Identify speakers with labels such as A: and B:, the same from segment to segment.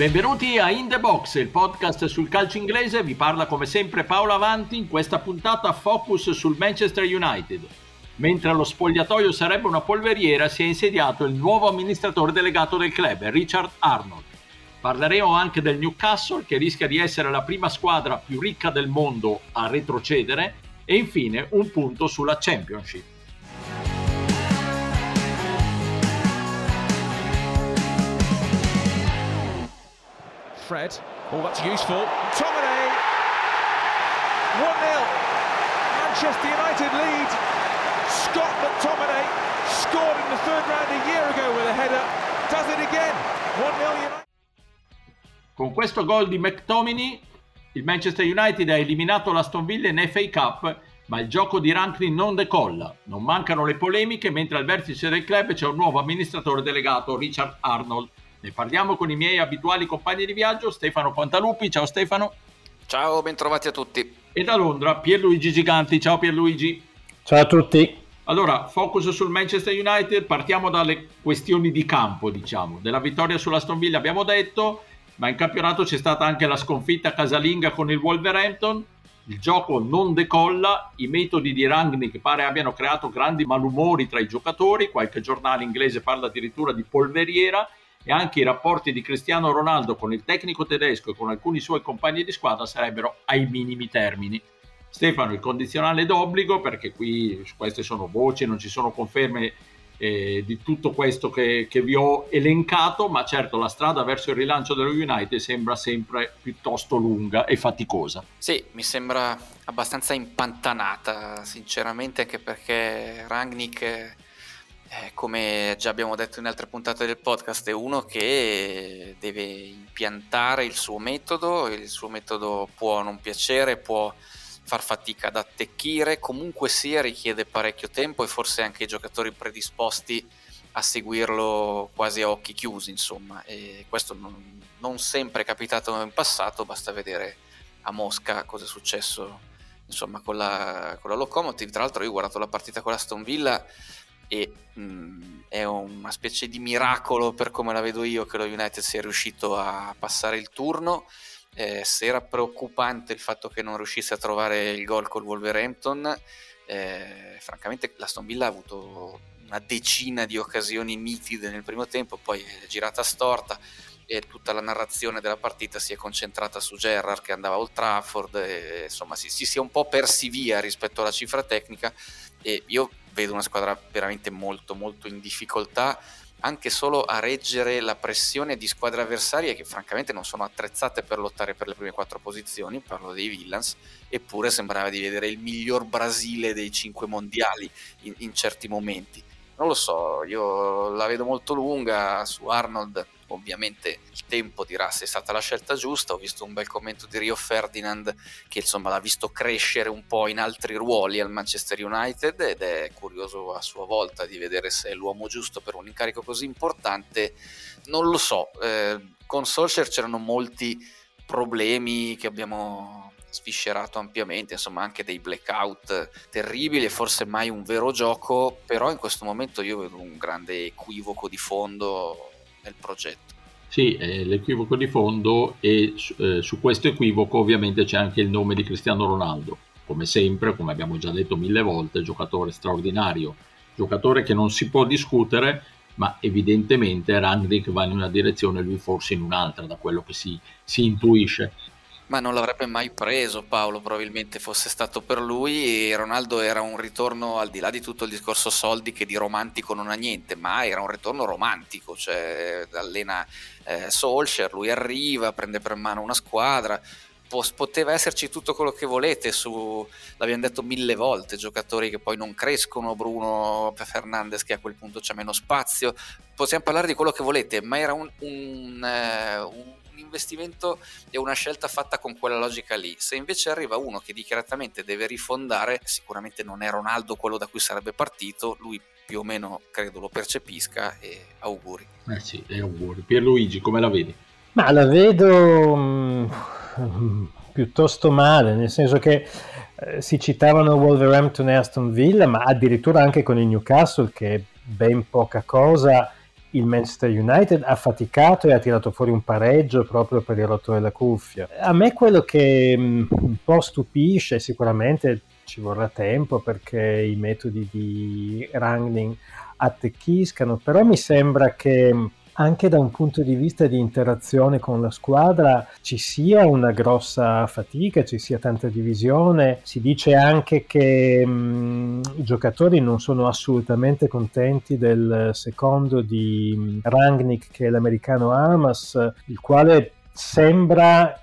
A: Benvenuti a In The Box, il podcast sul calcio inglese. Vi parla come sempre Paolo Avanti. In questa puntata focus sul Manchester United. Mentre allo spogliatoio sarebbe una polveriera, si è insediato il nuovo amministratore delegato del club, Richard Arnold. Parleremo anche del Newcastle, che rischia di essere la prima squadra più ricca del mondo a retrocedere. E infine un punto sulla Championship.
B: Fred. Oh, that's useful. McTominay. 1-0. Manchester United lead. Scott McTominay scored in the third round a year ago with a header. Does it again. 1-0 United.
A: Con questo gol di McTominay, il Manchester United ha eliminato l'Aston Villa in FA Cup, ma il gioco di Rankin non decolla. Non mancano le polemiche, mentre al vertice del club c'è un nuovo amministratore delegato, Richard Arnold. Ne parliamo con i miei abituali compagni di viaggio, Stefano Pantalupi. Ciao Stefano.
C: Ciao, bentrovati a tutti.
A: E da Londra, Pierluigi Giganti. Ciao Pierluigi.
D: Ciao a tutti.
A: Allora, focus sul Manchester United, partiamo dalle questioni di campo, diciamo. Della vittoria sulla Villa abbiamo detto, ma in campionato c'è stata anche la sconfitta casalinga con il Wolverhampton. Il gioco non decolla, i metodi di Rangnick pare abbiano creato grandi malumori tra i giocatori, qualche giornale inglese parla addirittura di polveriera e anche i rapporti di Cristiano Ronaldo con il tecnico tedesco e con alcuni suoi compagni di squadra sarebbero ai minimi termini. Stefano, il condizionale d'obbligo, perché qui queste sono voci, non ci sono conferme eh, di tutto questo che, che, vi ho elencato, ma certo la strada verso il rilancio dello United sembra sempre piuttosto lunga e faticosa.
C: Sì, mi sembra abbastanza impantanata, sinceramente, anche perché Rangnick eh, come già abbiamo detto in altre puntate del podcast, è uno che deve impiantare il suo metodo, il suo metodo può non piacere, può far fatica ad attecchire, comunque sia richiede parecchio tempo e forse anche i giocatori predisposti a seguirlo quasi a occhi chiusi, insomma, e questo non, non sempre è capitato in passato, basta vedere a Mosca cosa è successo insomma con la, con la Locomotive. Tra l'altro io ho guardato la partita con la Stone Villa e mh, mm, è una specie di miracolo per come la vedo io che lo United sia riuscito a passare il turno. Eh, se era preoccupante il fatto che non riuscisse a trovare il gol col Wolverhampton, eh, francamente l'Aston Villa ha avuto una decina di occasioni nitide nel primo tempo, poi è girata storta e tutta la narrazione della partita si è concentrata su Gerrard che andava a Old Trafford, e, insomma si, si, si è un po' persi via rispetto alla cifra tecnica e io vedo una squadra veramente molto molto in difficoltà anche solo a reggere la pressione di squadre avversarie che francamente non sono attrezzate per lottare per le prime quattro posizioni, parlo dei Villans, eppure sembrava di vedere il miglior Brasile dei cinque mondiali in, in certi momenti. Non lo so, io la vedo molto lunga su Arnold, ovviamente il tempo dirà se è stata la scelta giusta. Ho visto un bel commento di Rio Ferdinand che insomma l'ha visto crescere un po' in altri ruoli al Manchester United ed è curioso a sua volta di vedere se è l'uomo giusto per un incarico così importante. Non lo so, eh, con Solskjaer c'erano molti problemi che abbiamo sviscerato ampiamente, insomma anche dei blackout terribili e forse mai un vero gioco, però in questo momento io vedo un grande equivoco di fondo nel progetto.
A: Sì, è l'equivoco di fondo e eh, su questo equivoco ovviamente c'è anche il nome di Cristiano Ronaldo. Come sempre, come abbiamo già detto mille volte, giocatore straordinario, giocatore che non si può discutere, ma evidentemente Rangnick va in una direzione lui forse in un'altra, da quello che si, si intuisce.
C: Ma non l'avrebbe mai preso Paolo, probabilmente fosse stato per lui Ronaldo era un ritorno al di là di tutto il discorso soldi che di romantico non ha niente, ma era un ritorno romantico, cioè allena eh, Solskjaer, lui arriva, prende per mano una squadra, poteva esserci tutto quello che volete su, l'abbiamo detto mille volte, giocatori che poi non crescono, Bruno Fernandez che a quel punto c'è meno spazio, possiamo parlare di quello che volete, ma era un, un, uh, un investimento e una scelta fatta con quella logica lì. Se invece arriva uno che dichiaratamente deve rifondare, sicuramente non è Ronaldo quello da cui sarebbe partito, lui più o meno credo lo percepisca e auguri.
A: Eh sì, e auguri. Pierluigi, come la vedi?
D: Ma la vedo mm, piuttosto male, nel senso che eh, si citavano Wolverhampton e Aston Villa, ma addirittura anche con il Newcastle che è ben poca cosa il Manchester United ha faticato e ha tirato fuori un pareggio proprio per il rotto della cuffia. A me quello che mm, un po' stupisce, sicuramente ci vorrà tempo perché i metodi di Rangling attecchiscano, però mi sembra che anche da un punto di vista di interazione con la squadra ci sia una grossa fatica, ci sia tanta divisione. Si dice anche che mh, i giocatori non sono assolutamente contenti del secondo di Rangnick, che è l'americano Armas, il quale sembra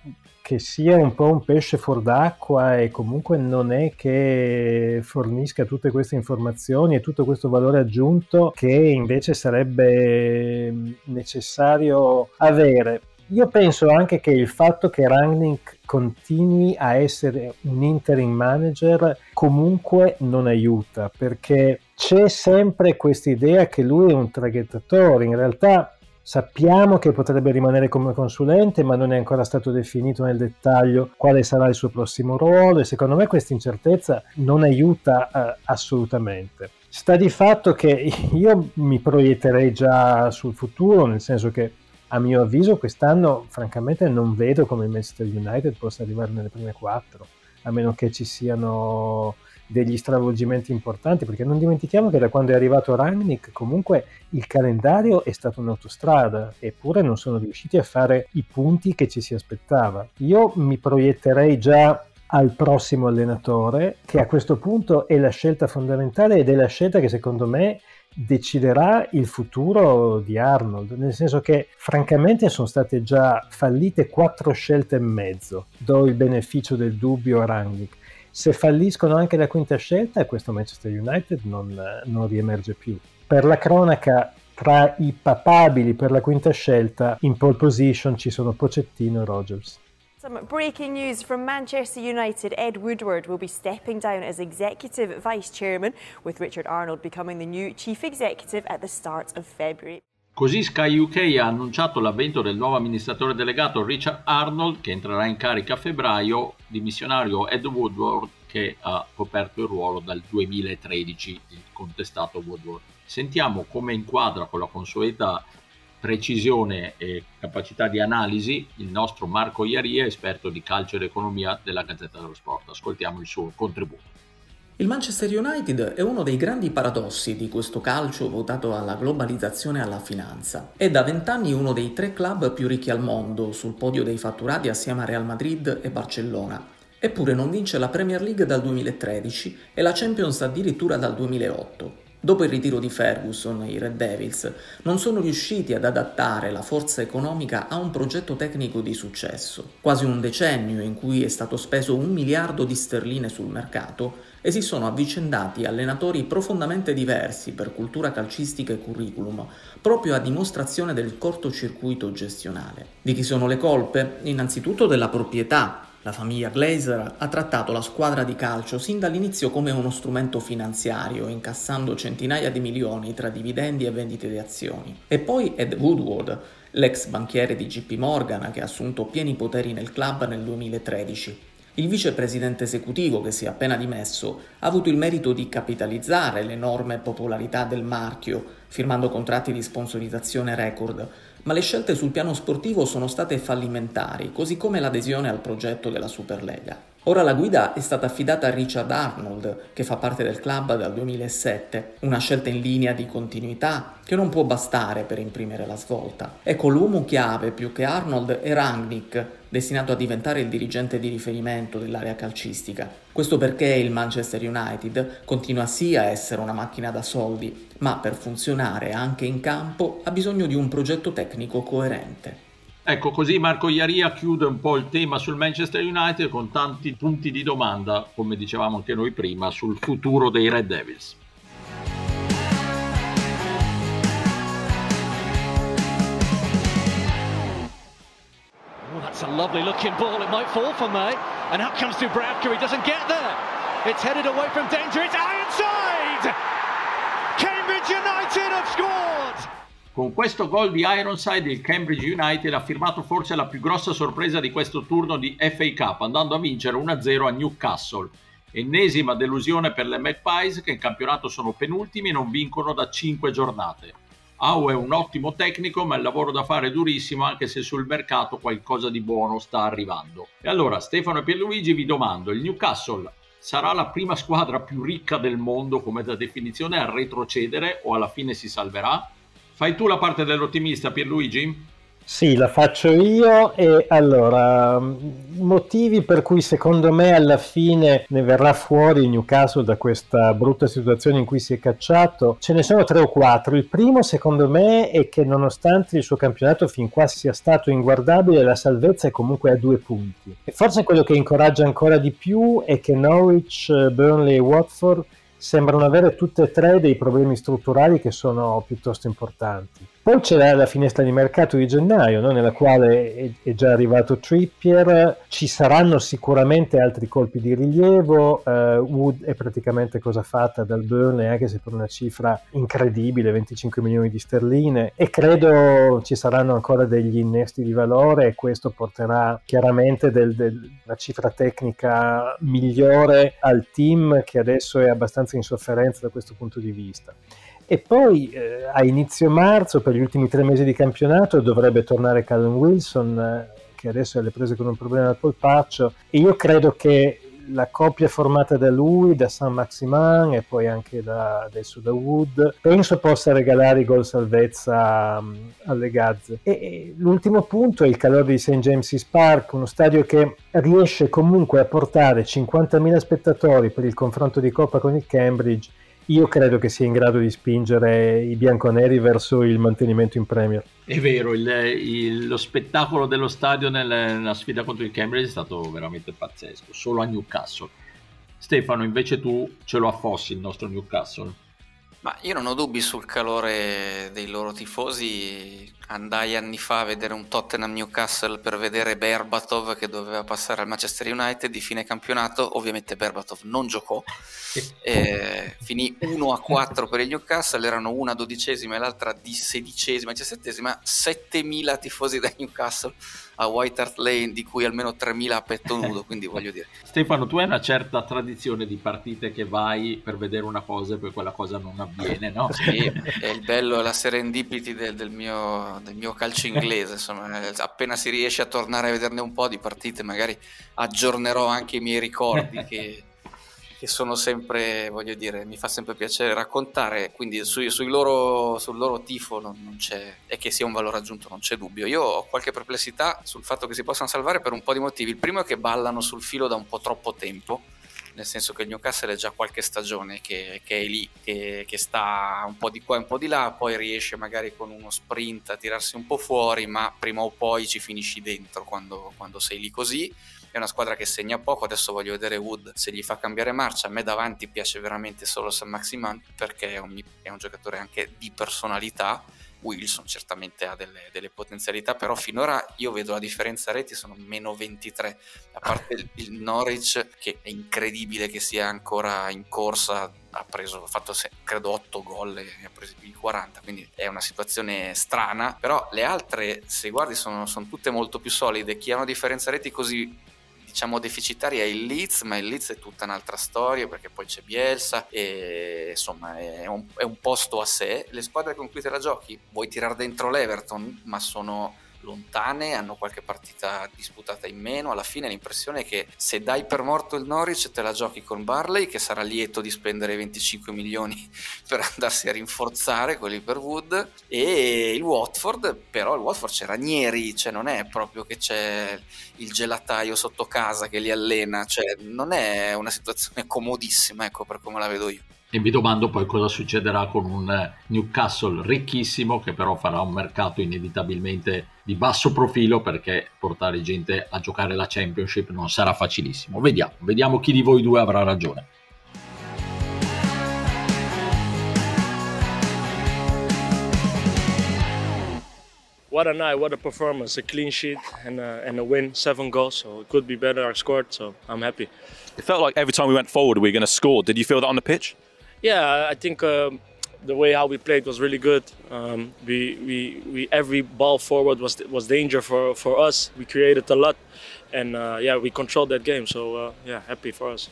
D: che sia un po' un pesce fuor d'acqua e comunque non è che fornisca tutte queste informazioni e tutto questo valore aggiunto che invece sarebbe necessario avere. Io penso anche che il fatto che Rangnick continui a essere un interim manager comunque non aiuta perché c'è sempre questa idea che lui è un traghettatore. In realtà Sappiamo che potrebbe rimanere come consulente, ma non è ancora stato definito nel dettaglio quale sarà il suo prossimo ruolo e secondo me questa incertezza non aiuta eh, assolutamente. Sta di fatto che io mi proietterei già sul futuro, nel senso che a mio avviso quest'anno francamente non vedo come il Manchester United possa arrivare nelle prime quattro, a meno che ci siano degli stravolgimenti importanti, perché non dimentichiamo che da quando è arrivato Rangnick comunque il calendario è stato un'autostrada, eppure non sono riusciti a fare i punti che ci si aspettava. Io mi proietterei già al prossimo allenatore, che a questo punto è la scelta fondamentale ed è la scelta che secondo me deciderà il futuro di Arnold, nel senso che francamente sono state già fallite quattro scelte e mezzo, do il beneficio del dubbio a Rangnick se falliscono anche la quinta scelta, questo Manchester United non, non riemerge più. Per la cronaca, tra i papabili per la quinta scelta, in pole position ci sono Pocettino e Rogers.
E: Some breaking news from Manchester United. Ed Woodward will be stepping down as executive vice chairman, with Richard Arnold becoming the new chief executive at the start of February.
A: Così Sky UK ha annunciato l'avvento del nuovo amministratore delegato Richard Arnold che entrerà in carica a febbraio, dimissionario Ed Woodward che ha coperto il ruolo dal 2013, il contestato Woodward. Sentiamo come inquadra con la consueta precisione e capacità di analisi il nostro Marco Iaria, esperto di calcio ed economia della Gazzetta dello Sport. Ascoltiamo il suo contributo.
F: Il Manchester United è uno dei grandi paradossi di questo calcio votato alla globalizzazione e alla finanza. È da vent'anni uno dei tre club più ricchi al mondo, sul podio dei fatturati assieme a Real Madrid e Barcellona. Eppure non vince la Premier League dal 2013 e la Champions addirittura dal 2008. Dopo il ritiro di Ferguson, i Red Devils non sono riusciti ad adattare la forza economica a un progetto tecnico di successo. Quasi un decennio in cui è stato speso un miliardo di sterline sul mercato e si sono avvicendati allenatori profondamente diversi per cultura calcistica e curriculum, proprio a dimostrazione del cortocircuito gestionale. Di chi sono le colpe? Innanzitutto della proprietà, la famiglia Glazer ha trattato la squadra di calcio sin dall'inizio come uno strumento finanziario, incassando centinaia di milioni tra dividendi e vendite di azioni. E poi Ed Woodward, l'ex banchiere di JP Morgan che ha assunto pieni poteri nel club nel 2013. Il vicepresidente esecutivo che si è appena dimesso ha avuto il merito di capitalizzare l'enorme popolarità del marchio, firmando contratti di sponsorizzazione record, ma le scelte sul piano sportivo sono state fallimentari, così come l'adesione al progetto della Superlega. Ora la guida è stata affidata a Richard Arnold, che fa parte del club dal 2007, una scelta in linea di continuità che non può bastare per imprimere la svolta. Ecco, l'uomo chiave più che Arnold è Rangnick, destinato a diventare il dirigente di riferimento dell'area calcistica. Questo perché il Manchester United continua sì a essere una macchina da soldi, ma per funzionare anche in campo ha bisogno di un progetto tecnico coerente.
A: Ecco, così Marco Iaria chiude un po' il tema sul Manchester United con tanti punti di domanda, come dicevamo anche noi prima, sul futuro dei Red Devils.
B: Oh, that's a lovely looking ball. It might fall for May. And out comes Dubravka. He doesn't get there. It's headed away from danger. It's Ironside! Cambridge United have scored!
A: Con questo gol di Ironside il Cambridge United ha firmato forse la più grossa sorpresa di questo turno di FA Cup, andando a vincere 1-0 a Newcastle. Ennesima delusione per le Magpies che in campionato sono penultimi e non vincono da 5 giornate. Au è un ottimo tecnico, ma il lavoro da fare è durissimo, anche se sul mercato qualcosa di buono sta arrivando. E allora, Stefano e Pierluigi, vi domando: il Newcastle sarà la prima squadra più ricca del mondo come da definizione a retrocedere o alla fine si salverà? Fai tu la parte dell'ottimista, Pierluigi?
D: Sì, la faccio io e allora, motivi per cui secondo me alla fine ne verrà fuori il Newcastle da questa brutta situazione in cui si è cacciato, ce ne sono tre o quattro. Il primo secondo me è che nonostante il suo campionato fin qua sia stato inguardabile, la salvezza è comunque a due punti. E forse quello che incoraggia ancora di più è che Norwich, Burnley e Watford sembrano avere tutte e tre dei problemi strutturali che sono piuttosto importanti. Poi c'è la finestra di mercato di gennaio, no? nella quale è, già arrivato Trippier, ci saranno sicuramente altri colpi di rilievo, uh, Wood è praticamente cosa fatta dal Burnley, anche se per una cifra incredibile, 25 milioni di sterline, e credo ci saranno ancora degli innesti di valore e questo porterà chiaramente del, del, una cifra tecnica migliore al team che adesso è abbastanza in sofferenza da questo punto di vista. E poi eh, a inizio marzo, per gli ultimi tre mesi di campionato, dovrebbe tornare Callum Wilson, eh, che adesso è alle prese con un problema al polpaccio. E io credo che la coppia formata da lui, da San Maximan e poi anche da, adesso da Wood, penso possa regalare i gol salvezza um, alle Gazze. E, e, l'ultimo punto è il calore di St. James's Park, uno stadio che riesce comunque a portare 50.000 spettatori per il confronto di Coppa con il Cambridge io credo che sia in grado di spingere i bianconeri verso il mantenimento in Premier.
A: È vero, il, il, lo spettacolo dello stadio nel, nella sfida contro il Cambridge è stato veramente pazzesco, solo a Newcastle. Stefano, invece tu ce lo affossi il nostro Newcastle?
C: Ma io non ho dubbi sul calore dei loro tifosi. Andai anni fa a vedere un Tottenham Newcastle per vedere Berbatov che doveva passare al Manchester United di fine campionato. Ovviamente Berbatov non giocò, e finì 1 a 4 per il Newcastle. Erano una dodicesima e l'altra di sedicesima, diciassettesima. 7000 tifosi da Newcastle a White Hart Lane, di cui almeno 3.000 a petto nudo, quindi voglio dire.
A: Stefano, tu hai una certa tradizione di partite che vai per vedere una cosa e poi quella cosa non avviene, no?
C: Sì, è il bello, la serendipity del, del, mio, del mio calcio inglese, insomma, appena si riesce a tornare a vederne un po' di partite, magari aggiornerò anche i miei ricordi che che sono sempre, voglio dire, mi fa sempre piacere raccontare, quindi su, sui loro, sul loro tifo non, non, c'è, e che sia un valore aggiunto non c'è dubbio. Io ho qualche perplessità sul fatto che si possano salvare per un po' di motivi. Il primo è che ballano sul filo da un po' troppo tempo, nel senso che il Newcastle è già qualche stagione che, che è lì, che, che, sta un po' di qua e un po' di là, poi riesce magari con uno sprint a tirarsi un po' fuori, ma prima o poi ci finisci dentro quando, quando sei lì così. È una squadra che segna poco, adesso voglio vedere Wood se gli fa cambiare marcia, a me davanti piace veramente solo San Maximan perché è un, è un giocatore anche di personalità, Wilson certamente ha delle, delle, potenzialità, però finora io vedo la differenza reti sono meno 23, a parte il, Norwich che è incredibile che sia ancora in corsa, ha preso, ha fatto credo 8 gol e ha preso più di 40, quindi è una situazione strana, però le altre se guardi sono, sono tutte molto più solide, chi ha una differenza reti così diciamo deficitaria è il Leeds, ma il Leeds è tutta un'altra storia perché poi c'è Bielsa e insomma è un, è un posto a sé. Le squadre con cui te la giochi vuoi tirare dentro l'Everton, ma sono lontane, hanno qualche partita disputata in meno. Alla fine l'impressione è che se dai per morto il Norwich te la giochi con Barley, che sarà lieto di spendere 25 milioni per andarsi a rinforzare quelli per Wood, e il Watford, però il Watford c'è Ranieri, cioè non è proprio che c'è il gelataio sotto casa che li allena, cioè non è una situazione comodissima, ecco per come la vedo io
A: e mi domando poi cosa succederà con un Newcastle ricchissimo che però farà un mercato inevitabilmente di basso profilo perché portare gente a giocare la Championship non sarà facilissimo. Vediamo, vediamo chi di voi due avrà ragione.
G: What a night, what a performance, a clean sheet and a, and a win, seven goals, so it could be better I scored, so I'm happy.
H: It felt like every time we went forward we were going to score. Did you feel that on the pitch?
G: Yeah, I think um, the way how we played was really good. Um, we, we, we every ball forward was was danger for, for us. We created a lot, and uh, yeah, we controlled that game. So uh, yeah, happy for us.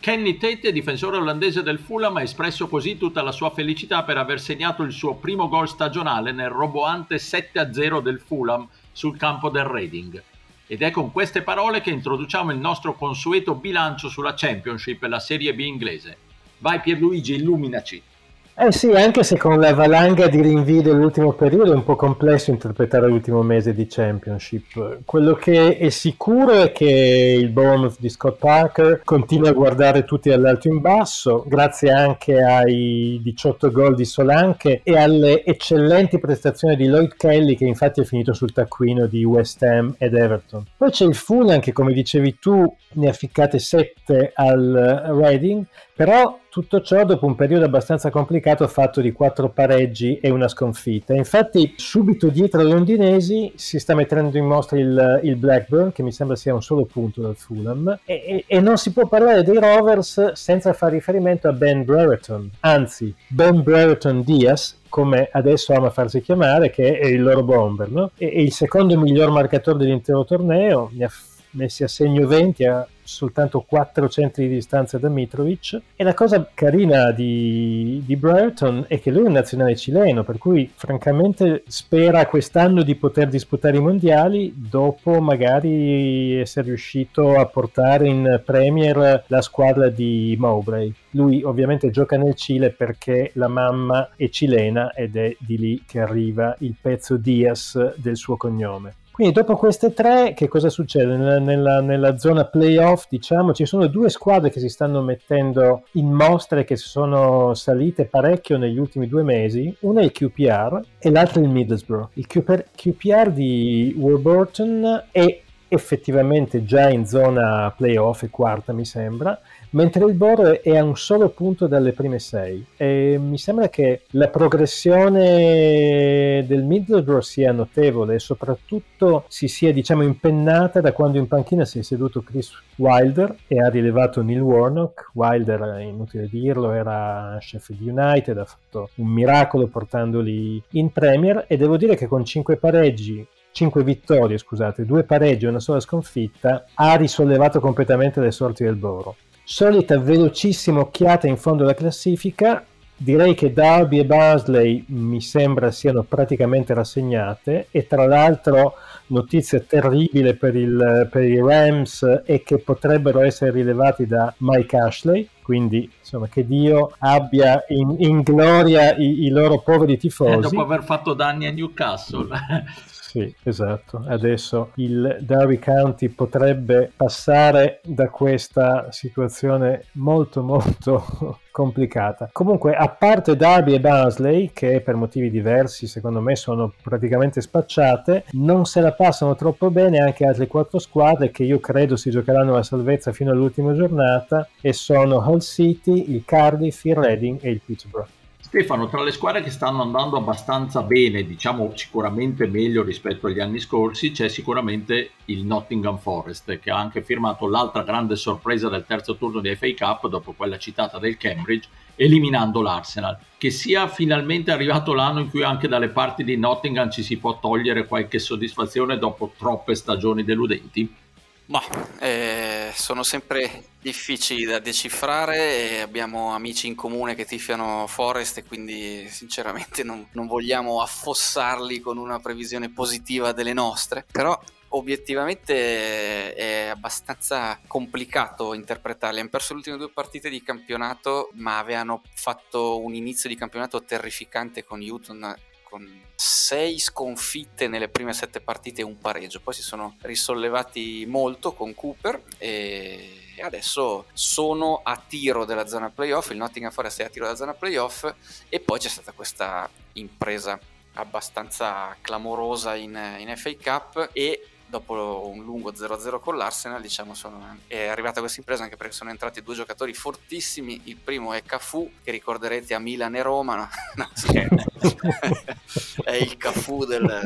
A: Kenny Tate, difensore olandese del Fulham, ha espresso così tutta la sua felicità per aver segnato il suo primo gol stagionale nel roboante 7-0 del Fulham sul campo del Reading. Ed è con queste parole che introduciamo il nostro consueto bilancio sulla Championship e la Serie B inglese. Vai Pierluigi, illuminaci!
D: Eh sì, anche se con la valanga di rinvii dell'ultimo periodo è un po' complesso interpretare l'ultimo mese di Championship. Quello che è sicuro è che il Bournemouth di Scott Parker continua a guardare tutti dall'alto in basso, grazie anche ai 18 gol di Solanche e alle eccellenti prestazioni di Lloyd Kelly che infatti è finito sul taccuino di West Ham ed Everton. Poi c'è il Fulham che come dicevi tu ne ha ficcate 7 al Reading, però tutto ciò dopo un periodo abbastanza complicato fatto di quattro pareggi e una sconfitta. Infatti subito dietro ai londinesi si sta mettendo in mostra il, il Blackburn, che mi sembra sia un solo punto dal Fulham, e, e, e, non si può parlare dei Rovers senza fare riferimento a Ben Brereton, anzi Ben Brereton Diaz, come adesso ama farsi chiamare, che è il loro bomber, no? è, è il secondo miglior marcatore dell'intero torneo, ne ha messi a segno 20 a soltanto 4 centri di distanza da Mitrovic. E la cosa carina di, di Brereton è che lui è un nazionale cileno per cui francamente spera quest'anno di poter disputare i mondiali dopo magari essere riuscito a portare in Premier la squadra di Mowbray. Lui ovviamente gioca nel Cile perché la mamma è cilena ed è di lì che arriva il pezzo Diaz del suo cognome quindi dopo queste tre, che cosa succede? Nella, nella, nella, zona playoff, diciamo, ci sono due squadre che si stanno mettendo in mostre che sono salite parecchio negli ultimi due mesi. Una è il QPR e l'altra è il Middlesbrough. Il QPR, QPR di Warburton è effettivamente già in zona playoff, è quarta mi sembra, mentre il Bor è a un solo punto dalle prime sei. E mi sembra che la progressione del Middlesbrough sia notevole e soprattutto si sia diciamo impennata da quando in panchina si è seduto Chris Wilder e ha rilevato Neil Warnock. Wilder, inutile dirlo, era Sheffield United, ha fatto un miracolo portandoli in Premier e devo dire che con cinque pareggi 5 vittorie, scusate, 2 pareggi e una sola sconfitta, ha risollevato completamente le sorti del Boro. Solita velocissima occhiata in fondo alla classifica, direi che Darby e Barnsley mi sembra siano praticamente rassegnate. E tra l'altro notizia terribile per, il, per i Rams è che potrebbero essere rilevati da Mike Ashley. Quindi insomma che Dio abbia in, in gloria i, i, loro poveri tifosi.
A: eh, dopo aver fatto danni a Newcastle
D: Sì, esatto. Adesso il Derby County potrebbe passare da questa situazione molto molto complicata. Comunque, a parte Derby e Barnsley, che per motivi diversi secondo me sono praticamente spacciate, non se la passano troppo bene anche altre quattro squadre che io credo si giocheranno la salvezza fino all'ultima giornata e sono Hull City, il Cardiff, il Reading e il Pittsburgh.
A: Stefano, tra le squadre che stanno andando abbastanza bene, diciamo sicuramente meglio rispetto agli anni scorsi, c'è sicuramente il Nottingham Forest, che ha anche firmato l'altra grande sorpresa del terzo turno di FA Cup, dopo quella citata del Cambridge, eliminando l'Arsenal. Che sia finalmente arrivato l'anno in cui anche dalle parti di Nottingham ci si può togliere qualche soddisfazione dopo troppe stagioni deludenti?
C: Ma eh, sono sempre difficili da decifrare abbiamo amici in comune che tifiano Forest e quindi sinceramente non, non vogliamo affossarli con una previsione positiva delle nostre, però obiettivamente è abbastanza complicato interpretarli. Hanno perso le ultime due partite di campionato, ma avevano fatto un inizio di campionato terrificante con Newton con sei sconfitte nelle prime sette partite e un pareggio. Poi si sono risollevati molto con Cooper e adesso sono a tiro della zona playoff. Il Nottingham Forest è a tiro della zona playoff e poi c'è stata questa impresa abbastanza clamorosa in, in FA Cup e dopo un lungo 0-0 con l'Arsenal, diciamo, sono, è arrivata questa impresa anche perché sono entrati due giocatori fortissimi. Il primo è Cafu, che ricorderete a Milan e Roma, no? No, è il Cafu del,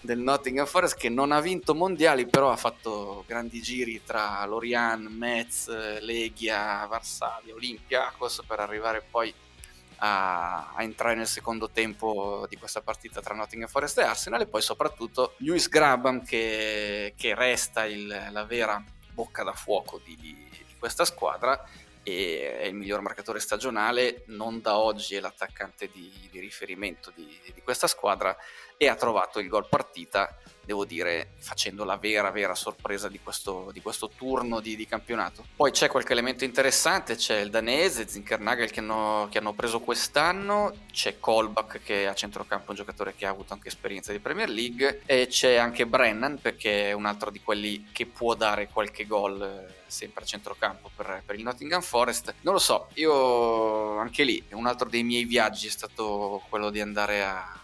C: del, Nottingham Forest che non ha vinto mondiali, però ha fatto grandi giri tra Lorient, Metz, Leghia, Varsavia, Olympiacos per arrivare poi a, a, entrare nel secondo tempo di questa partita tra Nottingham Forest e Arsenal e poi soprattutto Lewis Grabham che, che resta il, la vera bocca da fuoco di, di questa squadra e è il miglior marcatore stagionale, non da oggi è l'attaccante di, di riferimento di, di, questa squadra e ha trovato il gol partita, devo dire, facendo la vera, vera sorpresa di questo, di questo turno di, di, campionato. Poi c'è qualche elemento interessante, c'è il danese, Zinkernagel che hanno, che hanno preso quest'anno, c'è Kolbach che a centrocampo è un giocatore che ha avuto anche esperienza di Premier League e c'è anche Brennan perché è un altro di quelli che può dare qualche gol sempre a centrocampo per, per, il Nottingham Forest. Non lo so, io anche lì, un altro dei miei viaggi è stato quello di andare a,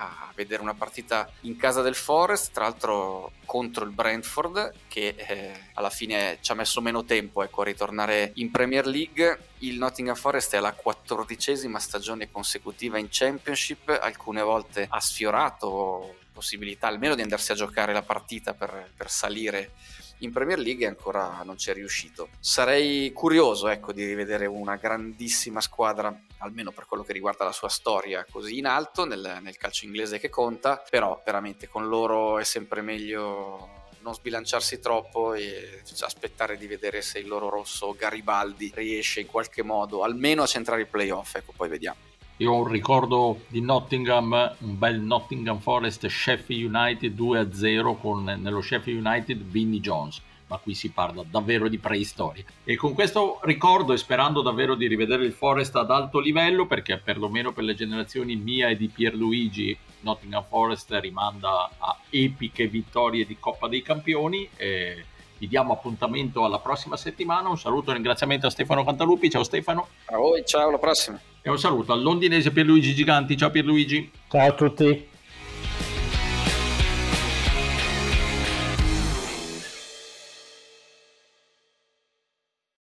C: a vedere una partita in casa del Forest, tra l'altro contro il Brentford, che eh, alla fine ci ha messo meno tempo ecco, a ritornare in Premier League. Il Nottingham Forest è la quattordicesima stagione consecutiva in Championship, alcune volte ha sfiorato possibilità almeno di andarsi a giocare la partita per, per salire in Premier League e ancora non ci è riuscito. Sarei curioso ecco, di rivedere una grandissima squadra, almeno per quello che riguarda la sua storia, così in alto nel, nel calcio inglese che conta, però veramente con loro è sempre meglio non sbilanciarsi troppo e aspettare di vedere se il loro rosso Garibaldi riesce in qualche modo almeno a centrare i playoff, ecco poi vediamo.
A: Io ho un ricordo di Nottingham, un bel Nottingham Forest Sheffield United 2-0 con nello Sheffield United Vinnie Jones ma qui si parla davvero di preistoria. E con questo ricordo e sperando davvero di rivedere il Forest ad alto livello, perché perlomeno per le generazioni mia e di Pierluigi, Nottingham Forest rimanda a epiche vittorie di Coppa dei Campioni. E vi diamo appuntamento alla prossima settimana. Un saluto e un ringraziamento a Stefano Cantalupi. Ciao Stefano.
C: A voi, ciao, alla prossima.
A: E un saluto al londinese Pierluigi Giganti. Ciao Pierluigi.
D: Ciao a tutti.